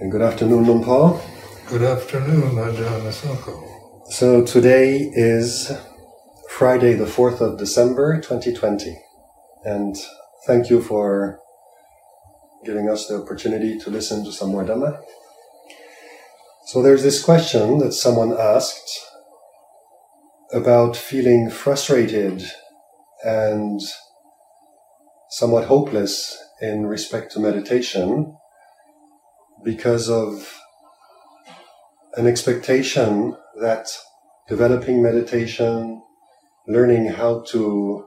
And good afternoon, Luang Por. Good afternoon, Ajahn Asoko. So today is Friday, the 4th of December, 2020. And thank you for giving us the opportunity to listen to some more Dhamma. So there's this question that someone asked about feeling frustrated and somewhat hopeless in respect to meditation because of an expectation that developing meditation, learning how to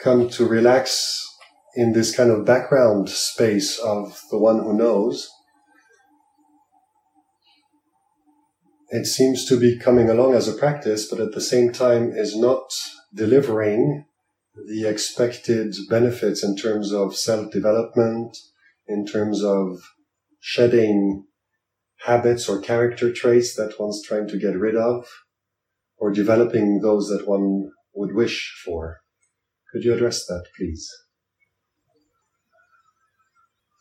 come to relax in this kind of background space of the one who knows, it seems to be coming along as a practice, but at the same time is not delivering the expected benefits in terms of self development, in terms of shedding habits or character traits that one's trying to get rid of, or developing those that one would wish for. Could you address that, please?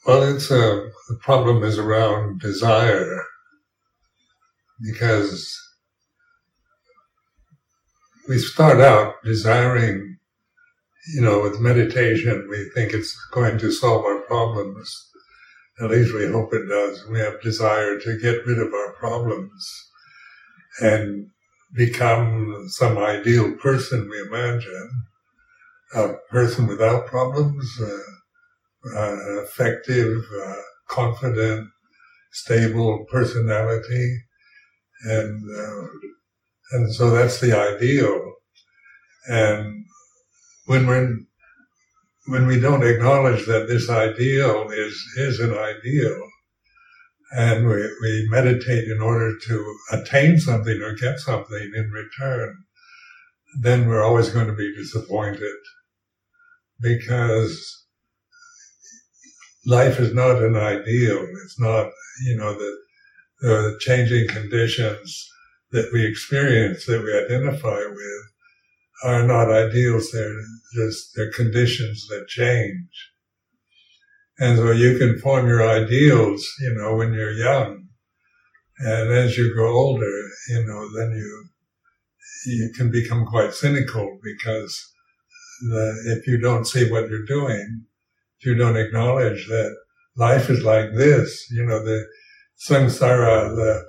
Well, it's a, the problem is around desire because we start out desiring, you know, with meditation, we think it's going to solve our problems. At least we hope it does. We have desire to get rid of our problems and become some ideal person we imagine, a person without problems, uh, uh, effective, uh, confident, stable personality, and uh, and so that's the ideal. And when we're when we don't acknowledge that this ideal is, is an ideal, and we, we meditate in order to attain something or get something in return, then we're always going to be disappointed because life is not an ideal. It's not, you know, the, the changing conditions that we experience, that we identify with, are not ideals. They're just they're conditions that change. And so you can form your ideals, you know, when you're young. And as you grow older, you know, then you, you can become quite cynical because the, if you don't see what you're doing, if you don't acknowledge that life is like this, you know, the samsara, the,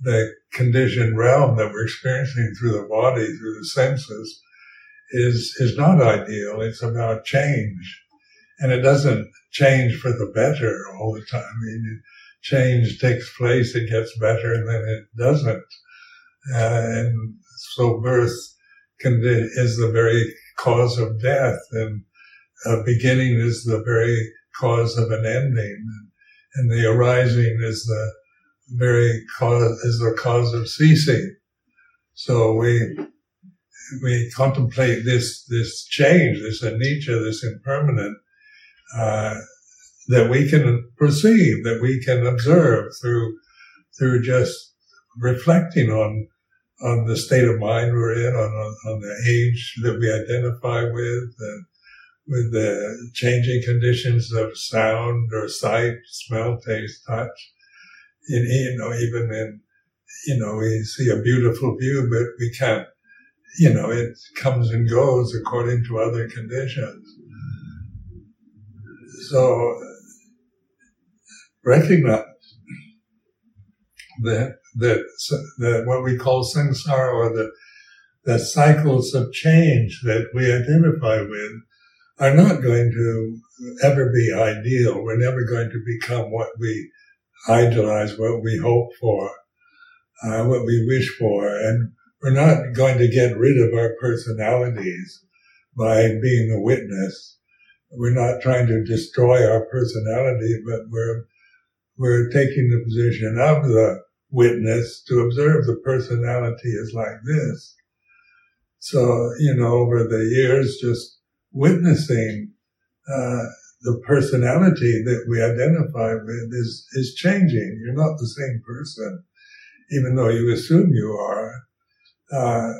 the conditioned realm that we're experiencing through the body, through the senses, is, is not ideal. It's about change. And it doesn't change for the better all the time. I mean, change takes place, it gets better, and then it doesn't. Uh, and so birth can, is the very cause of death, and a beginning is the very cause of an ending, and the arising is the very cause is the cause of ceasing. So we we contemplate this this change, this anicca, this impermanent, uh, that we can perceive, that we can observe through through just reflecting on on the state of mind we're in, on on, on the age that we identify with, and with the changing conditions of sound or sight, smell, taste, touch. In, you know, even in, you know, we see a beautiful view, but we can't you know, it comes and goes according to other conditions. So recognize that that that what we call samsara or the the cycles of change that we identify with are not going to ever be ideal. We're never going to become what we idealize, what we hope for, uh, what we wish for, and we're not going to get rid of our personalities by being a witness. We're not trying to destroy our personality, but we're, we're taking the position of the witness to observe the personality is like this. So, you know, over the years, just witnessing, uh, the personality that we identify with is, is changing. You're not the same person, even though you assume you are uh,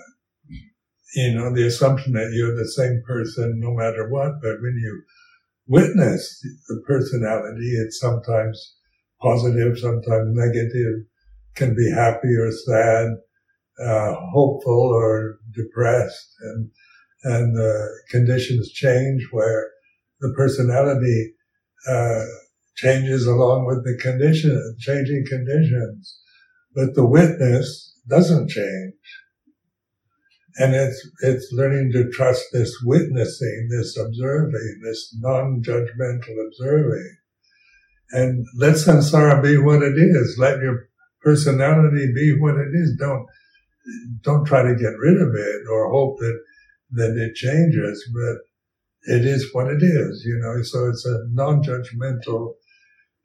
you know, the assumption that you're the same person no matter what. But when you witness the personality, it's sometimes positive, sometimes negative, can be happy or sad, uh, hopeful or depressed, and and uh, conditions change where the personality uh, changes along with the condition, changing conditions, but the witness doesn't change. And it's, it's learning to trust this witnessing, this observing, this non-judgmental observing. And let samsara be what it is. Let your personality be what it is. Don't, don't try to get rid of it or hope that, that it changes, but it is what it is, you know. So it's a non-judgmental,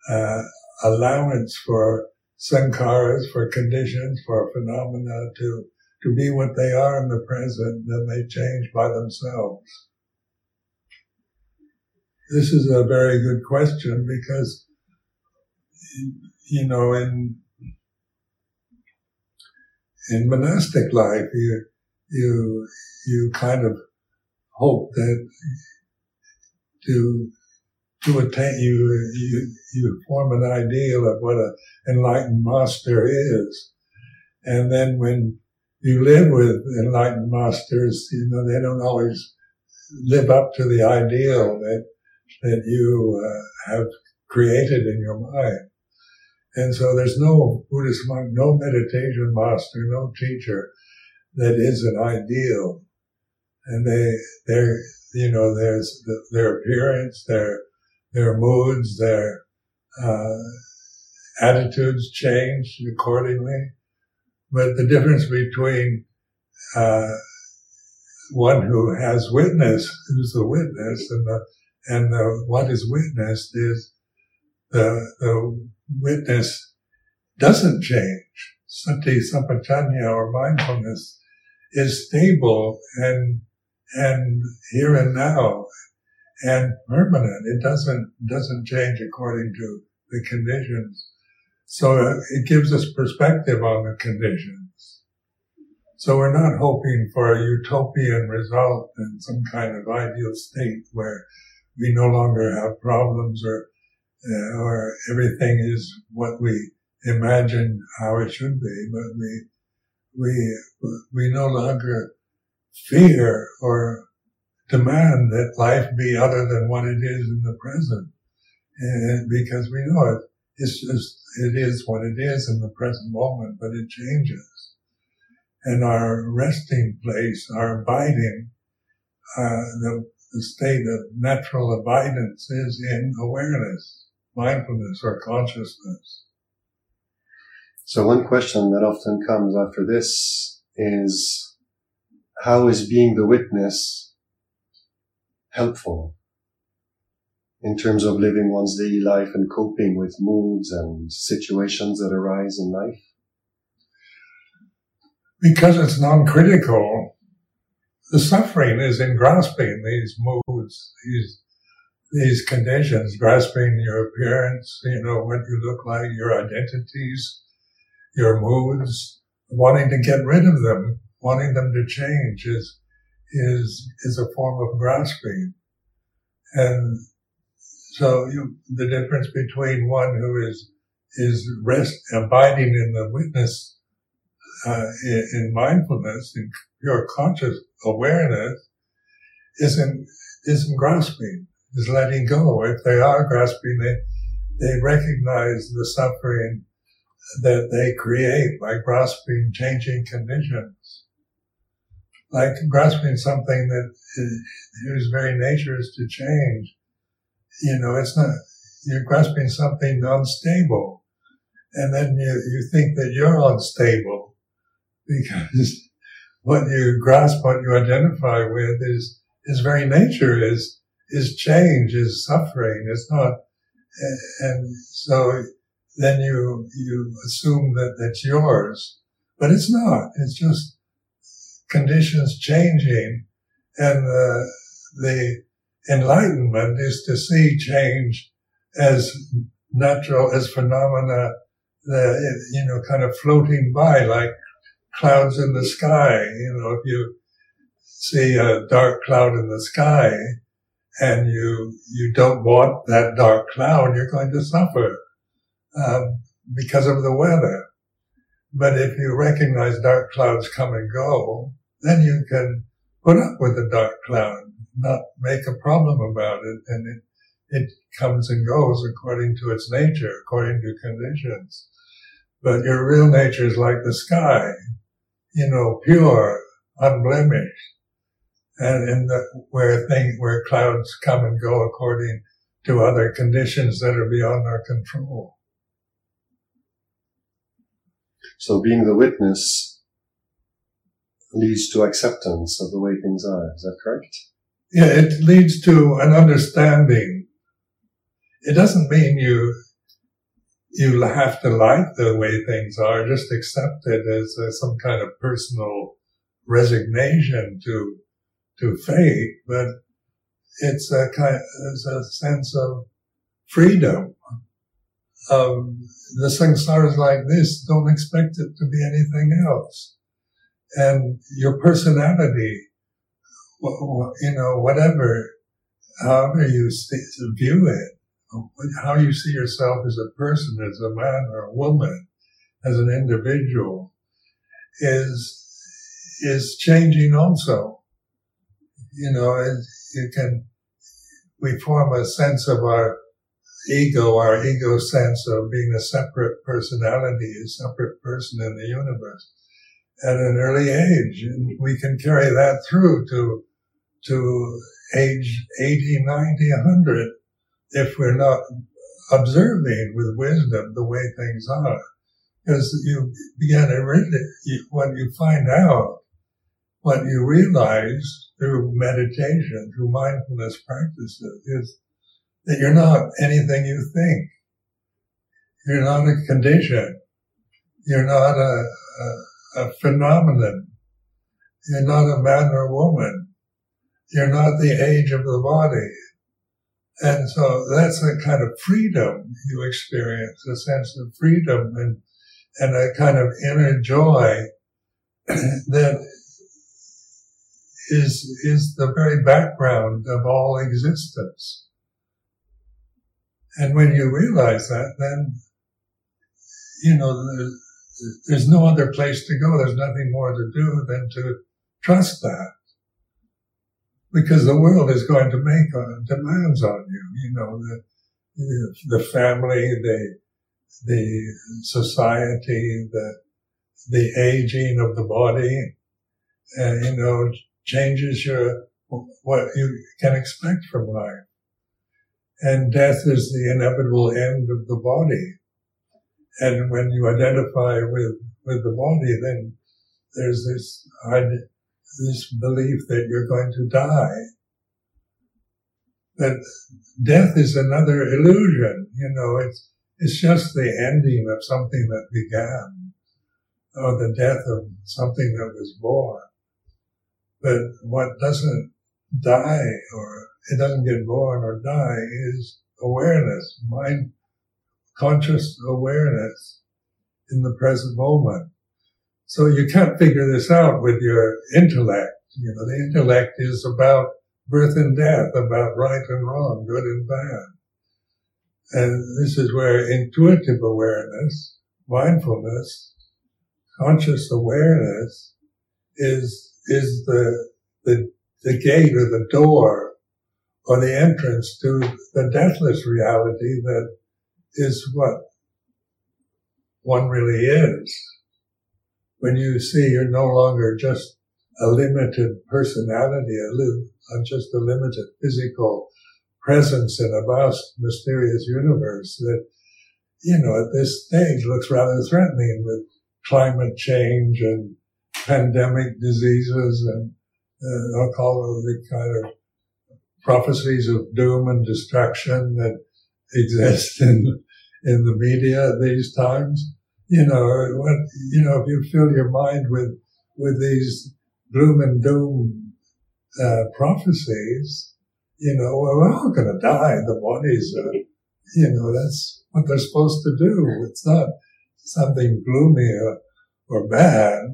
uh, allowance for sankharas, for conditions, for phenomena to to be what they are in the present, then they change by themselves? This is a very good question because, you know, in, in monastic life, you, you, you kind of hope that to, to attain, you, you, you form an ideal of what an enlightened master is. And then when you live with enlightened masters, you know, they don't always live up to the ideal that, that you uh, have created in your mind. And so there's no Buddhist monk, no meditation master, no teacher that is an ideal. And they, they're, you know, there's the, their appearance, their, their moods, their, uh, attitudes change accordingly. But the difference between uh, one who has witnessed, who's the witness, and the and the, what is witnessed is the the witness doesn't change. Sati sampajanya or mindfulness is stable and and here and now and permanent. It doesn't doesn't change according to the conditions. So uh, it gives us perspective on the conditions. So we're not hoping for a utopian result in some kind of ideal state where we no longer have problems or uh, or everything is what we imagine how it should be, but we we we no longer fear or demand that life be other than what it is in the present, and because we know it it's just, it is what it is in the present moment, but it changes. And our resting place, our abiding, uh, the, the state of natural abidance is in awareness, mindfulness, or consciousness. So one question that often comes after this is, how is being the witness helpful? In terms of living one's daily life and coping with moods and situations that arise in life? Because it's non-critical, the suffering is in grasping these moods, these these conditions, grasping your appearance, you know, what you look like, your identities, your moods, wanting to get rid of them, wanting them to change is, is, is a form of grasping. And so you, the difference between one who is is rest abiding in the witness uh, in, in, mindfulness, in pure conscious awareness, isn't isn't grasping, is letting go. If they are grasping, they they recognize the suffering that they create by grasping changing conditions, like grasping something that whose very nature is to change you know, it's not, you're grasping something unstable. And then you, you think that you're unstable because what you grasp, what you identify with is, is very nature is, is change, is suffering. It's not, and so then you, you assume that that's yours, but it's not. It's just conditions changing and uh, the, the, enlightenment is to see change as natural, as phenomena that, you know, kind of floating by like clouds in the sky. You know, if you see a dark cloud in the sky and you, you don't want that dark cloud, you're going to suffer. um, because of the weather. But if you recognize dark clouds come and go, then you can put up with the dark cloud, not make a problem about it, and it it comes and goes according to its nature, according to conditions. But your real nature is like the sky, you know, pure, unblemished, and in the where thing where clouds come and go according to other conditions that are beyond our control. So being the witness leads to acceptance of the way things are. Is that correct? Yeah, it leads to an understanding. It doesn't mean you you have to like the way things are. Just accept it as some kind of personal resignation to to fate, but it's a kind, it's a sense of freedom. Um, the samsara is like this. Don't expect it to be anything else. And your personality, you know, whatever, however you view it, how you see yourself as a person, as a man or a woman, as an individual, is is changing also. You know, you can we form a sense of our ego, our ego sense of being a separate personality, a separate person in the universe at an early age. And we can carry that through to, to age 80, 90, 100 if we're not observing with wisdom the way things are. Because you begin to really, what you find out, what you realize through meditation, through mindfulness practices is that you're not anything you think. You're not a condition. You're not a, a, a phenomenon. You're not a man or a woman. You're not the age of the body. And so that's a kind of freedom you experience, a sense of freedom and, and a kind of inner joy that is, is the very background of all existence. And when you realize that, then, you know, there's no other place to go. There's nothing more to do than to trust that. Because the world is going to make uh, demands on you, you know, the, the family, the, the society, the, the aging of the body, and, you know, changes your what you can expect from life. And death is the inevitable end of the body. And when you identify with, with the body, then there's this, this belief that you're going to die. That death is another illusion. You know, it's, it's just the ending of something that began, or the death of something that was born. But what doesn't die or it doesn't get born or die is awareness, mind, conscious awareness in the present moment. So you can't figure this out with your intellect. You know, the intellect is about birth and death, about right and wrong, good and bad. And this is where intuitive awareness, mindfulness, conscious awareness is is the, the, the gate or the door or the entrance to the deathless reality that is what one really is. When you see you're no longer just a limited personality, a li- just a limited physical presence in a vast, mysterious universe that, you know, at this stage looks rather threatening with climate change and pandemic diseases and uh, I'll the kind of prophecies of doom and destruction that exist in in the media these times. You know, what you know, if you fill your mind with with these gloom and doom uh, prophecies, you know, well, we're all going to die. The bodies, are, you know, that's what they're supposed to do. It's not something gloomy or, or bad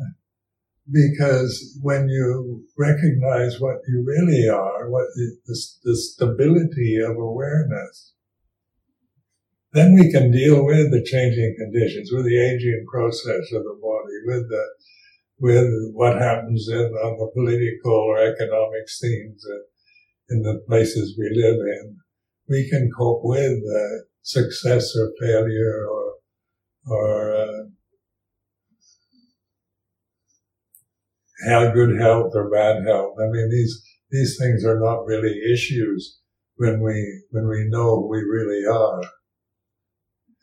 because when you recognize what you really are, what the, the, the stability of awareness, then we can deal with the changing conditions, with the aging process of the body, with the with what happens in on the political or economic scenes in the places we live in. We can cope with success or failure or or uh, have good health or bad health. I mean, these these things are not really issues when we when we know who we really are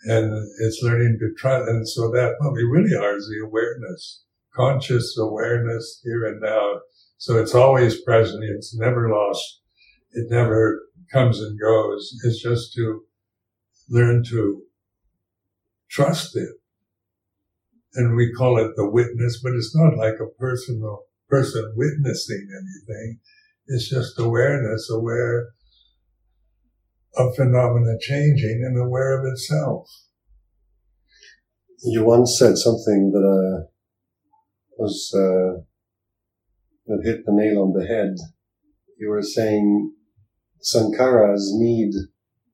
and it's learning to trust. And so that what we really are is the awareness, conscious awareness here and now. So it's always present. It's never lost. It never comes and goes. It's just to learn to trust it. And we call it the witness, but it's not like a personal person witnessing anything. It's just awareness, aware of phenomena changing and aware of itself. You once said something that uh, was uh, that hit the nail on the head. You were saying sankharas need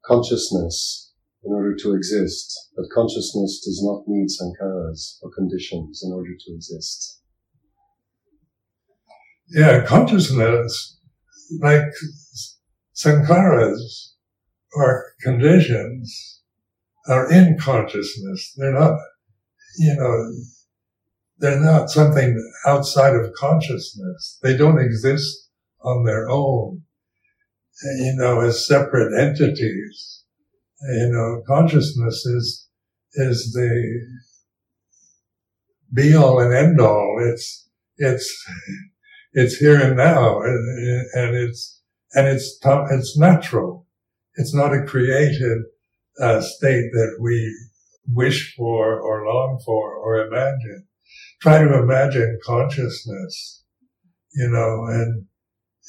consciousness in order to exist, but consciousness does not need sankharas or conditions in order to exist. Yeah, consciousness, like sankharas, our conditions are in consciousness. They're not, you know, they're not something outside of consciousness. They don't exist on their own, you know, as separate entities. You know, consciousness is, is the be all and end all. It's, it's, it's here and now and, and it's, and it's, it's natural it's not a created uh, state that we wish for or long for or imagine. Try to imagine consciousness, you know, and,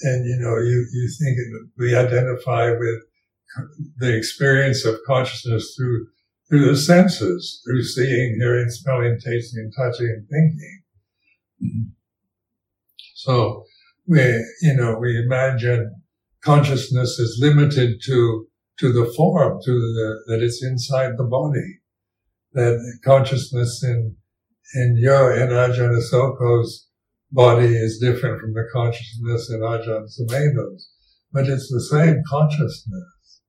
and, you know, you, you think we identify with the experience of consciousness through, through the senses, through seeing, hearing, smelling, tasting, touching, and thinking. Mm-hmm. So we, you know, we imagine consciousness is limited to to the form, to the that it's inside the body. That consciousness in in your in Ajahn Asoko's body is different from the consciousness in Ajahn Sumedho's, but it's the same consciousness.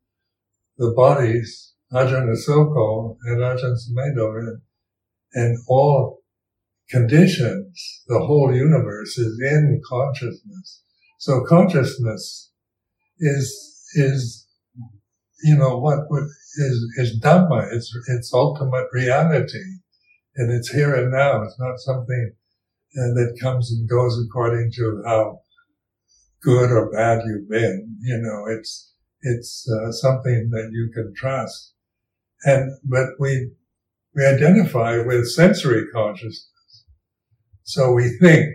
The bodies, Ajahn Asoko and Ajahn Sumedho, and all conditions, the whole universe is in consciousness. So consciousness is, is, you know, what, what is, is Dhamma. It's, it's ultimate reality. And it's here and now. It's not something uh, that comes and goes according to how good or bad you've been. You know, it's, it's uh, something that you can trust. And, but we, we identify with sensory consciousness. So we think,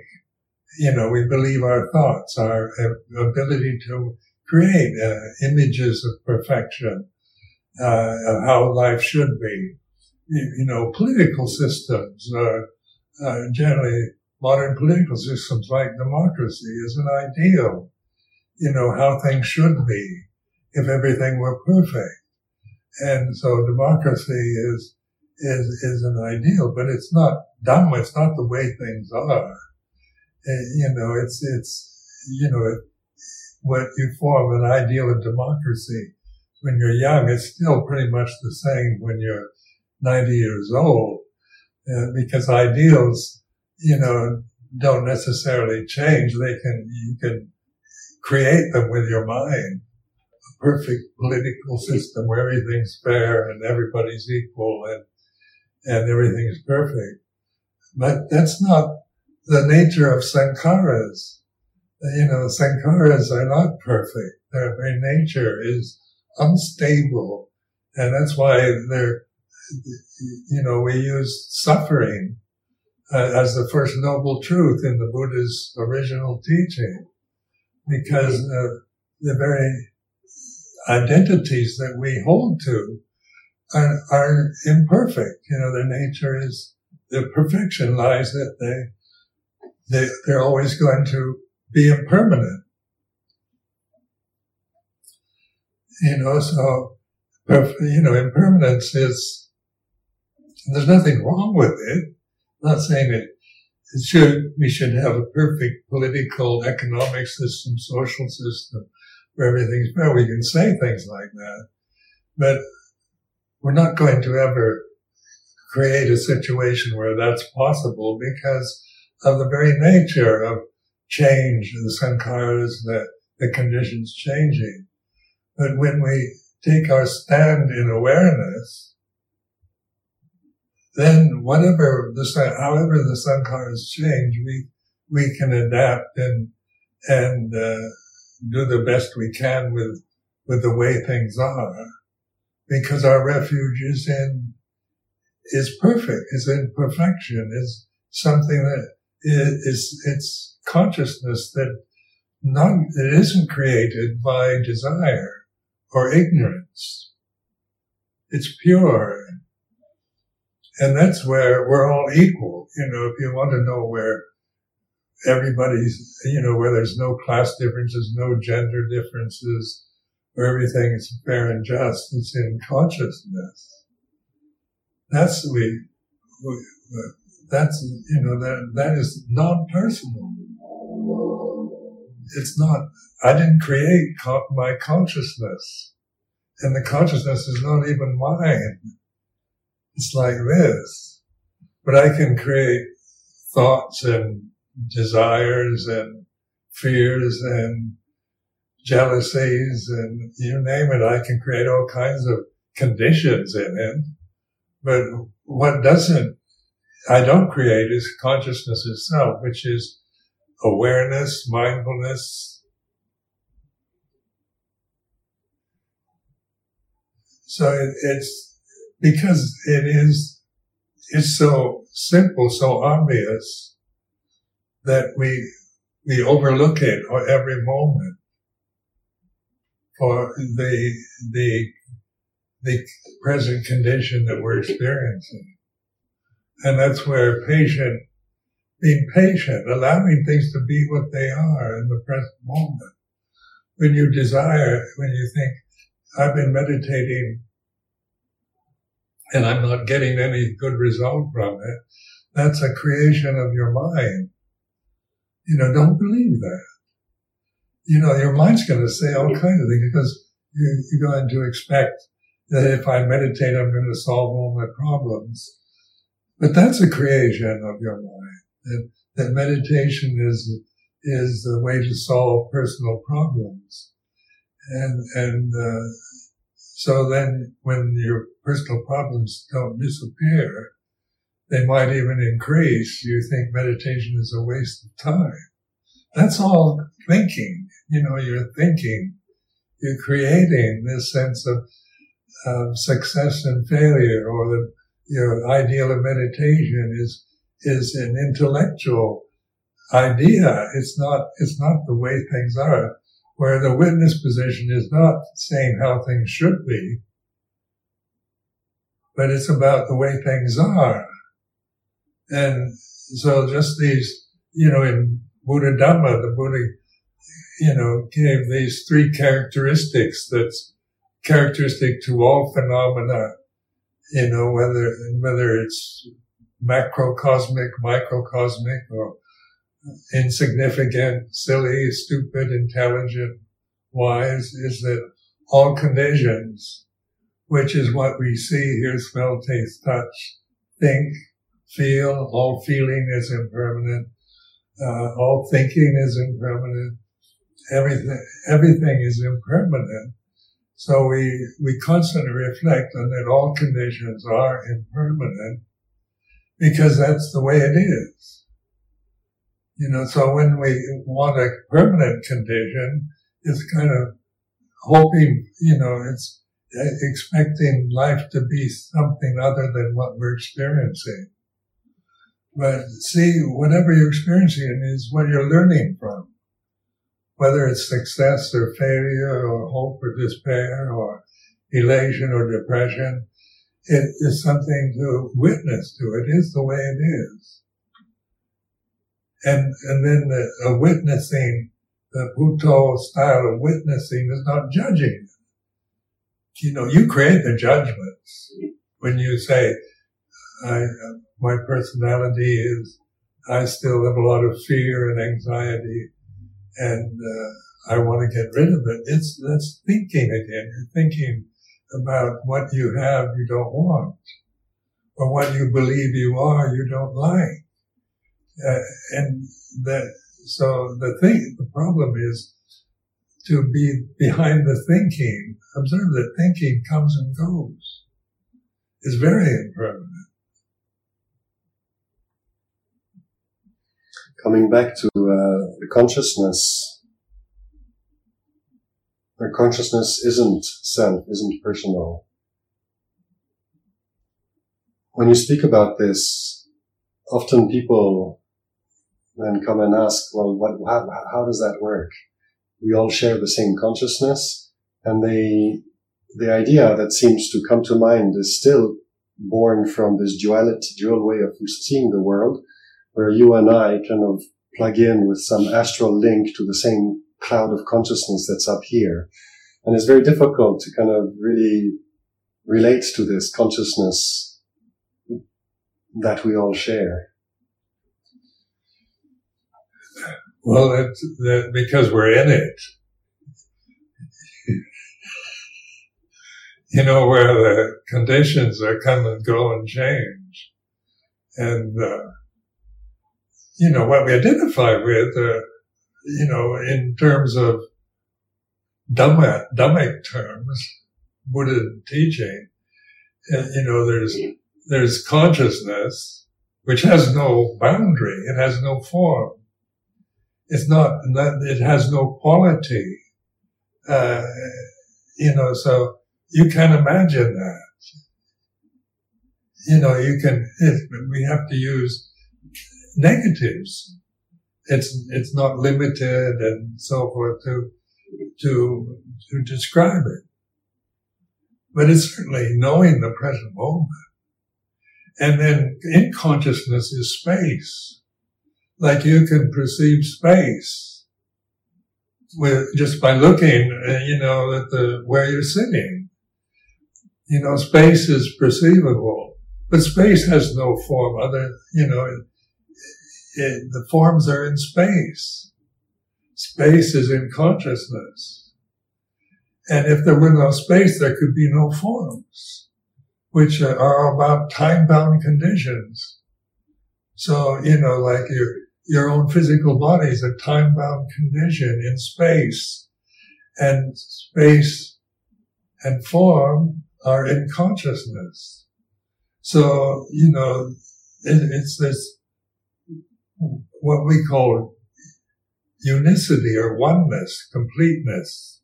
you know, we believe our thoughts, our ability to create uh, images of perfection, uh, of how life should be. You, know, political systems, uh, generally modern political systems like democracy is an ideal. You know, how things should be if everything were perfect. And so democracy is, is, is an ideal, but it's not done. It's not the way things are. Uh, you know, it's, it's, you know, it, what you form an ideal of democracy when you're young, it's still pretty much the same when you're 90 years old, uh, because ideals, you know, don't necessarily change. They can, you can create them with your mind. A perfect political system where everything's fair and everybody's equal and, and everything's perfect. But that's not the nature of sankharas you know, sankharas are not perfect. Their very nature is unstable. And that's why they're, you know, we use suffering uh, as the first noble truth in the Buddha's original teaching. Because uh, the very identities that we hold to are, are imperfect. You know, their nature is, the perfection lies that they, they, they're always going to be impermanent. You know, so you know, impermanence is, there's nothing wrong with it. I'm not saying it, it should, we should have a perfect political, economic system, social system where everything's fair. We can say things like that, but we're not going to ever create a situation where that's possible because of the very nature of change, the sankharas, the, the conditions changing. But when we take our stand in awareness, then whatever the however the sankharas change, we we can adapt and and uh, do the best we can with with the way things are, because our refuge is in is perfect, is in perfection, is something that is it's consciousness that it isn't created by desire or ignorance. It's pure. And that's where we're all equal. You know, if you want to know where everybody's, you know, where there's no class differences, no gender differences, where everything is fair and just, it's in consciousness. That's we, we that's, you know, that, that is non-personal. It's not, I didn't create my consciousness. And the consciousness is not even mine. It's like this. But I can create thoughts and desires and fears and jealousies and you name it. I can create all kinds of conditions in it. But what doesn't I don't create is consciousness itself, which is awareness, mindfulness. So it, it's because it is, it's so simple, so obvious that we, we overlook it or every moment for the, the, the present condition that we're experiencing. And that's where patient, being patient, allowing things to be what they are in the present moment. When you desire, when you think, I've been meditating and I'm not getting any good result from it, that's a creation of your mind. You know, don't believe that. You know, your mind's going to say all kinds of things because you're going to expect that if I meditate, I'm going to solve all my problems. But that's a creation of your mind. That, that meditation is, is the way to solve personal problems. And, and, uh, so then when your personal problems don't disappear, they might even increase. You think meditation is a waste of time. That's all thinking. You know, you're thinking, you're creating this sense of, of success and failure or the your ideal of meditation is is an intellectual idea. It's not it's not the way things are. Where the witness position is not saying how things should be, but it's about the way things are. And so just these, you know, in Buddha Dhamma, the Buddha, you know, gave these three characteristics that's characteristic to all phenomena you know, whether, whether it's macrocosmic, microcosmic, or insignificant, silly, stupid, intelligent, wise, is that all conditions, which is what we see, hear, smell, taste, touch, think, feel, all feeling is impermanent, uh, all thinking is impermanent, everything, everything is impermanent. So we, we constantly reflect on that all conditions are impermanent because that's the way it is. You know, so when we want a permanent condition, it's kind of hoping, you know, it's eh, expecting life to be something other than what we're experiencing. But see, whatever you're experiencing is what you're learning from whether it's success or failure or hope or despair or elation or depression, it is something to witness to. It is the way it is. And, and then the, a witnessing, the Buddha style of witnessing is not judging. you know, you create the judgments when you say, I, my personality is, I still have a lot of fear and anxiety and, uh, I want to get rid of it. It's, that's thinking again. You're thinking about what you have you don't want or what you believe you are you don't like. Uh, and that, so the thing, the problem is to be behind the thinking. Observe that thinking comes and goes. It's very impermanent. Coming back to uh, the consciousness, consciousness isn't self, isn't personal. When you speak about this, often people then come and ask, well, what, how, how does that work? We all share the same consciousness and the, the idea that seems to come to mind is still born from this duality, dual way of seeing the world, where you and I kind of plug in with some astral link to the same cloud of consciousness that's up here. And it's very difficult to kind of really relate to this consciousness that we all share. Well, it's that because we're in it. you know, where the conditions are come and go and change. And, uh, you know, what we identify with, uh, you know, in terms of Dhammic terms, Buddha teaching, uh, you know, there's, there's consciousness, which has no boundary. It has no form it's not, it has no quality. Uh, you know, so you can imagine that. You know, you can, we have to use negatives. It's, it's not limited and so forth to, to, to describe it. But it's certainly knowing the present moment. And then in consciousness is space like you can perceive space with just by looking, uh, you know, at the where you're sitting. You know, space is perceivable, but space has no form other, you know, it, the forms are in space. Space is in consciousness. And if there were no space, there could be no forms, which are about time-bound conditions. So, you know, like you're, your own physical body is a time-bound condition in space. And space and form are in consciousness. So, you know, it, it's this, what we call unicity or oneness, completeness,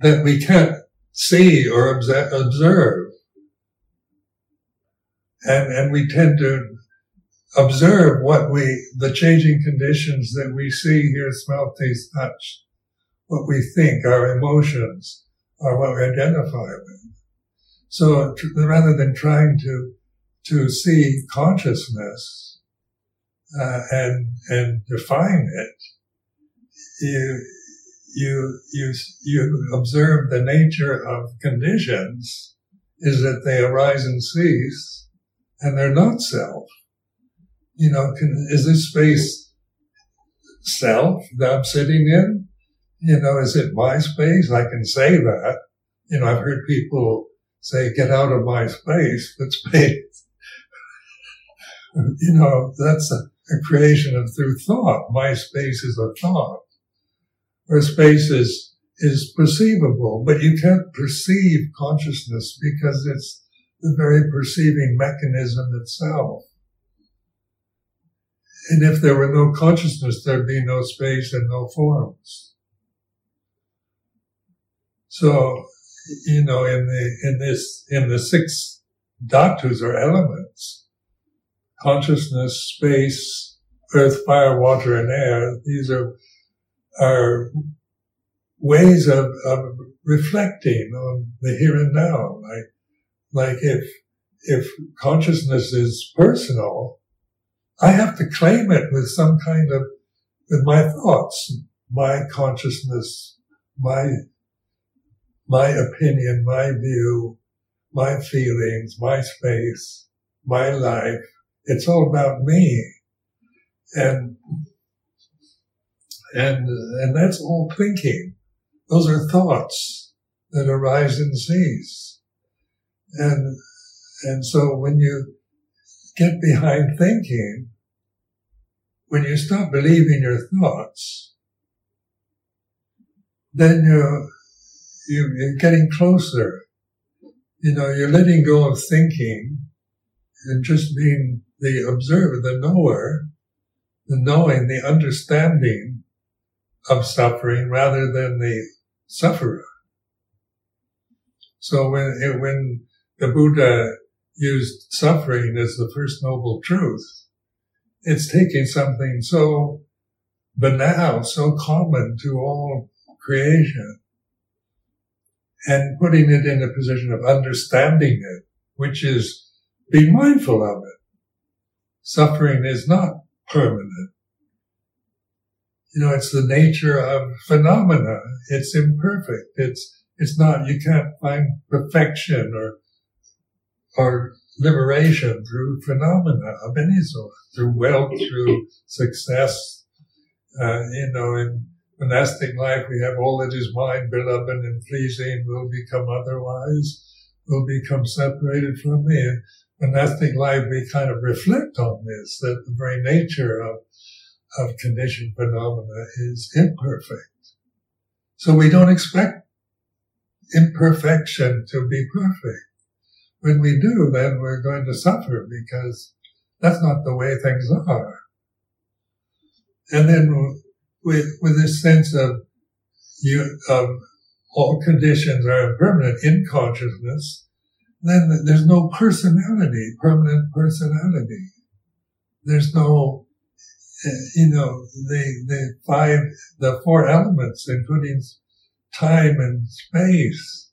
that we can't see or observe. And, and we tend to observe what we, the changing conditions that we see, hear, smell, taste, touch, what we think, our emotions, are what we identify with. So rather than trying to, to see consciousness, uh, and, and define it, you, you, you, you observe the nature of conditions is that they arise and cease and they're not self you know, can, is this space self that I'm sitting in? You know, is it my space? I can say that. You know, I've heard people say, get out of my space, but space, you know, that's a, a creation of through thought. My space is a thought. Where space is, is perceivable, but you can't perceive consciousness because it's the very perceiving mechanism itself. And if there were no consciousness, there'd be no space and no forms. So, you know, in the, in this, in the six dhatus or elements, consciousness, space, earth, fire, water, and air, these are, are ways of, of reflecting on the here and now. Like, like if, if consciousness is personal, I have to claim it with some kind of, with my thoughts, my consciousness, my my opinion, my view, my feelings, my space, my life. It's all about me. And, and, and that's all thinking. Those are thoughts that arise and cease. And, and so when you get behind thinking, when you stop believing your thoughts, then you're, you're getting closer. You know, you're letting go of thinking and just being the observer, the knower, the knowing, the understanding of suffering rather than the sufferer. So when, when the Buddha used suffering as the first noble truth, it's taking something so banal, so common to all creation, and putting it in a position of understanding it, which is be mindful of it. Suffering is not permanent. You know, it's the nature of phenomena. It's imperfect. It's, it's not, you can't find perfection or, or liberation through phenomena of any sort, through wealth, through success. Uh, you know, in monastic life, we have all that is mind, beloved and pleasing will become otherwise, will become separated from me. In monastic life, we kind of reflect on this, that the very nature of, of conditioned phenomena is imperfect. So we don't expect imperfection to be perfect when we do, then we're going to suffer because that's not the way things are. And then with, with this sense of you, of all conditions are impermanent in consciousness, then there's no personality, permanent personality. There's no, eh, you know, the, the five, the four elements, including time and space,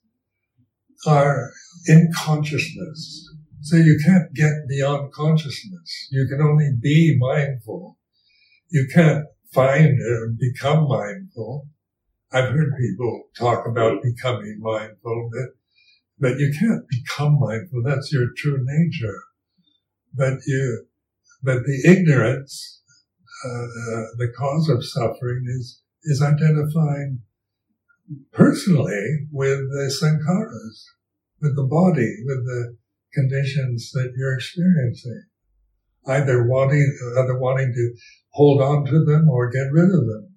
are in consciousness. So you can't get beyond consciousness. You can only be mindful. You can't find or become mindful. I've heard people talk about becoming mindful, but, but you can't become mindful. That's your true nature. But you, but the ignorance, uh, uh, the cause of suffering is, is identifying personally with the sankharas with the body, with the conditions that you're experiencing. Either wanting, either wanting to hold on to them or get rid of them,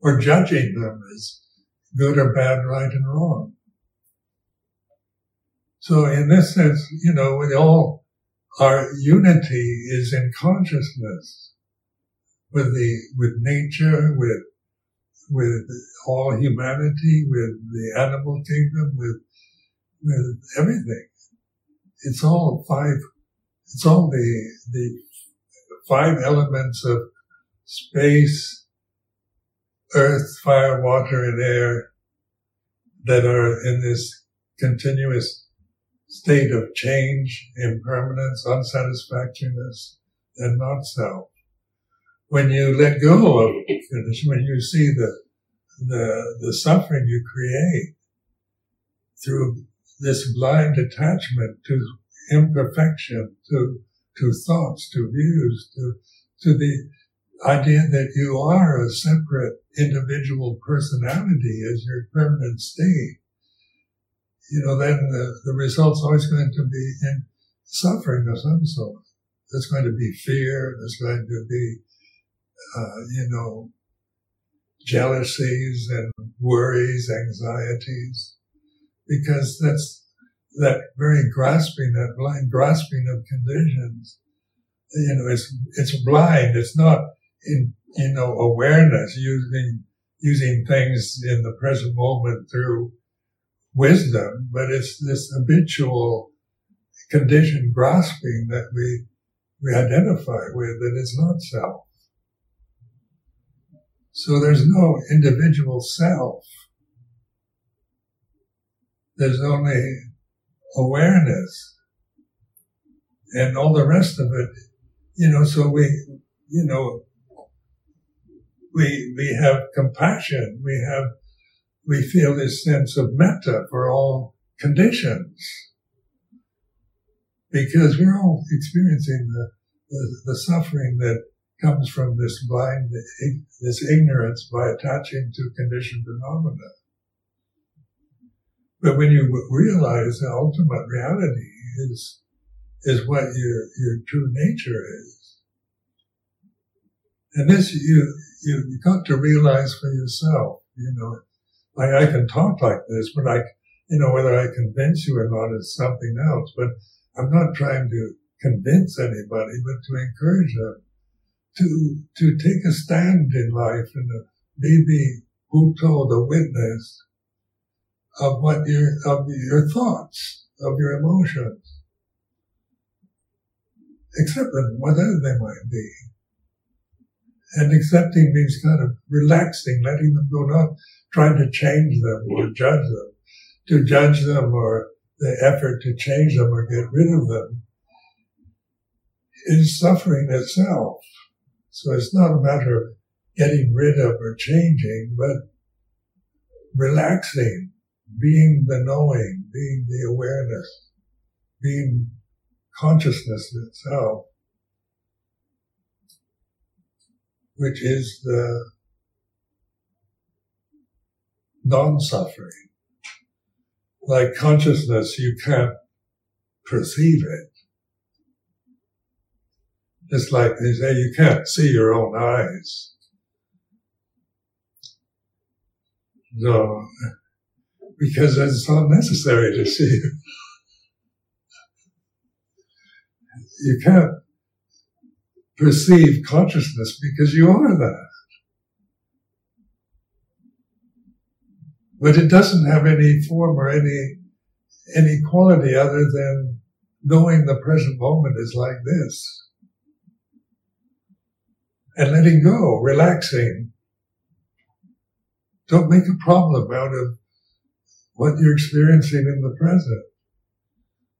or judging them as good or bad, right and wrong. So in this sense, you know, we all, our unity is in consciousness with the, with nature, with, with all humanity, with the animal kingdom, with with everything. It's all five, it's all the, the five elements of space, earth, fire, water, and air that are in this continuous state of change, impermanence, unsatisfactoriness, and not self. When you let go of condition, when you see the, the, the suffering you create through this blind attachment to imperfection, to, to thoughts, to views, to, to the idea that you are a separate individual personality as your permanent state, you know, then the, the result's always going to be in suffering of some sort. There's going to be fear. There's going to be, uh, you know, jealousies and worries, anxieties because that's that very grasping, that blind grasping of conditions. You know, it's it's blind. It's not in you know awareness using using things in the present moment through wisdom, but it's this habitual conditioned grasping that we we identify with that is not self. So there's no individual self. There's only awareness and all the rest of it. You know, so we, you know, we, we have compassion. We have, we feel this sense of metta for all conditions. Because we're all experiencing the, the, the suffering that comes from this blind, this ignorance by attaching to conditioned phenomena. But when you realize the ultimate reality is, is what your, your true nature is. And this you, you, you got to realize for yourself, you know, I can talk like this, but I, you know, whether I convince you or not is something else, but I'm not trying to convince anybody, but to encourage them to, to take a stand in life and be the Buddha, the witness of what your, of your thoughts, of your emotions. Accept them, whatever they might be. And accepting means kind of relaxing, letting them go, not trying to change them or judge them. To judge them or the effort to change them or get rid of them is suffering itself. So it's not a matter of getting rid of or changing, but relaxing, being the knowing, being the awareness, being consciousness itself, which is the non-suffering. Like consciousness, you can't perceive it. It's like they say, you can't see your own eyes. So, because it's not necessary to see. You can't perceive consciousness because you are that. But it doesn't have any form or any, any quality other than knowing the present moment is like this and letting go, relaxing. Don't make a problem out of what you're experiencing in the present.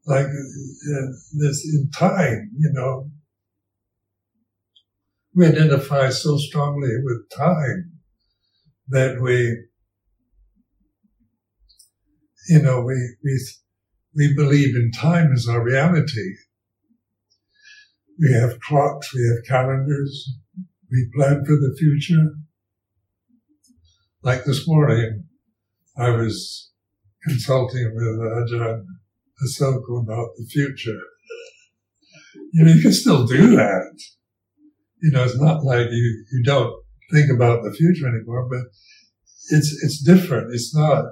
Like uh, this in time, you know, we identify so strongly with time that we, you know, we, we, we believe in time as our reality. We have clocks, we have calendars, we plan for the future. Like this morning, I was consulting with Ajahn Asoko about the future. You know, you can still do that. You know, it's not like you, you don't think about the future anymore, but it's, it's different. It's not,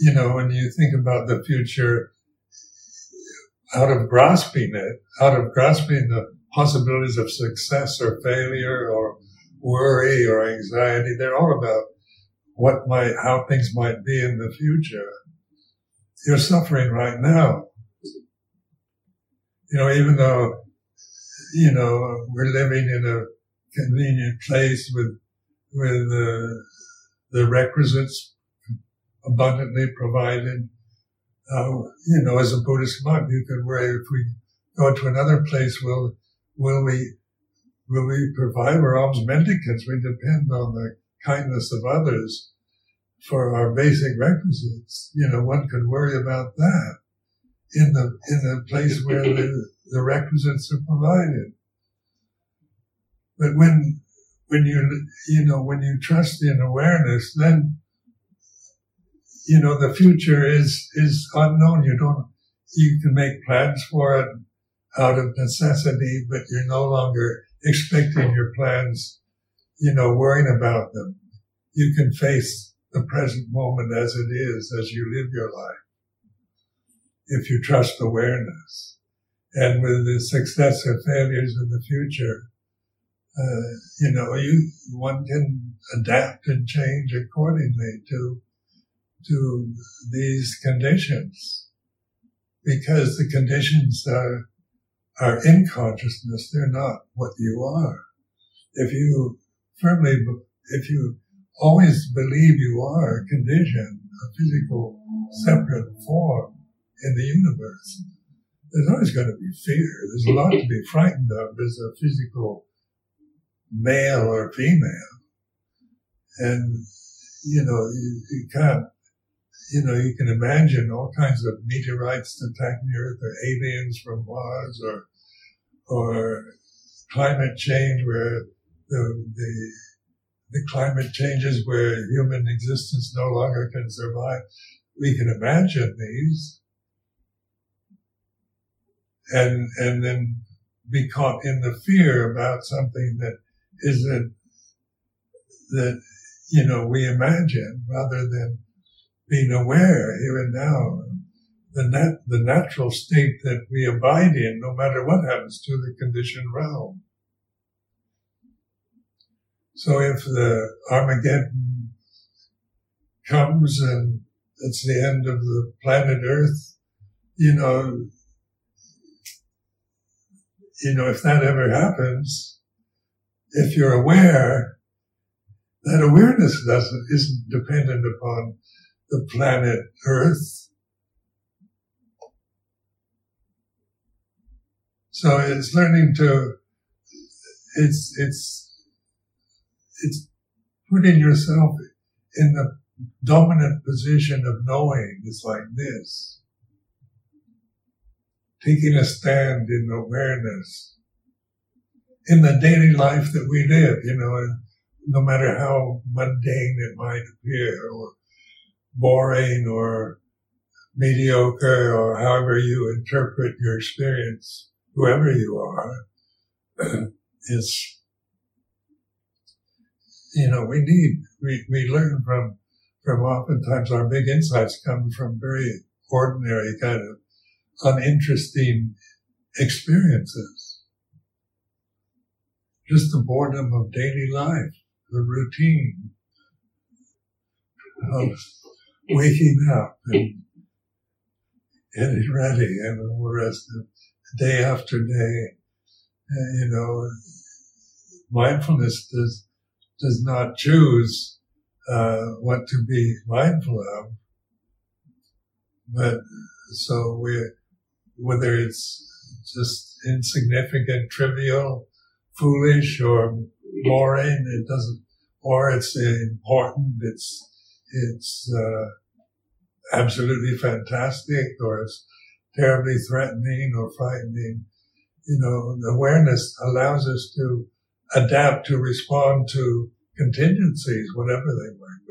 you know, when you think about the future out of grasping it, out of grasping the possibilities of success or failure or worry or anxiety. They're all about what might, how things might be in the future. You're suffering right now. You know, even though, you know, we're living in a convenient place with, with uh, the requisites abundantly provided. Uh, you know, as a Buddhist monk, you could worry if we go to another place, will will we will we provide? We're alms mendicants. We depend on the kindness of others for our basic requisites. You know, one could worry about that in the in the place where the, the requisites are provided. But when when you you know when you trust in awareness, then you know the future is is unknown. You don't you can make plans for it out of necessity, but you're no longer expecting your plans, you know, worrying about them. You can face the present moment as it is, as you live your life. If you trust awareness. And with the success or failures in the future, uh, you know, you, one can adapt and change accordingly to, to these conditions because the conditions are are in consciousness, they're not what you are. If you firmly, if you always believe you are a condition, a physical separate form in the universe, there's always going to be fear. There's a lot to be frightened of as a physical male or female. And, you know, you, you can't, you know, you can imagine all kinds of meteorites attacking the Earth or aliens from Mars or, or climate change where the, the, the climate changes where human existence no longer can survive. We can imagine these and, and then be caught in the fear about something that isn't, that, you know, we imagine rather than being aware here and now. The nat- the natural state that we abide in, no matter what happens to the conditioned realm. So if the Armageddon comes and it's the end of the planet Earth, you know, you know, if that ever happens, if you're aware, that awareness doesn't, isn't dependent upon the planet Earth. So it's learning to, it's, it's, it's putting yourself in the dominant position of knowing. It's like this taking a stand in awareness in the daily life that we live, you know, and no matter how mundane it might appear or boring or mediocre or however you interpret your experience, whoever you are, is, you know, we need, we, we learn from, from oftentimes our big insights come from very ordinary kind of uninteresting experiences. Just the boredom of daily life, the routine of waking up and getting ready and all the rest of day after day. Uh, you know, mindfulness does, does not choose uh, what to be mindful of, but so we're whether it's just insignificant, trivial, foolish, or boring. It doesn't, or it's important. It's it's uh, absolutely fantastic, or it's terribly threatening or frightening. You know, the awareness allows us to adapt to respond to contingencies, whatever they be.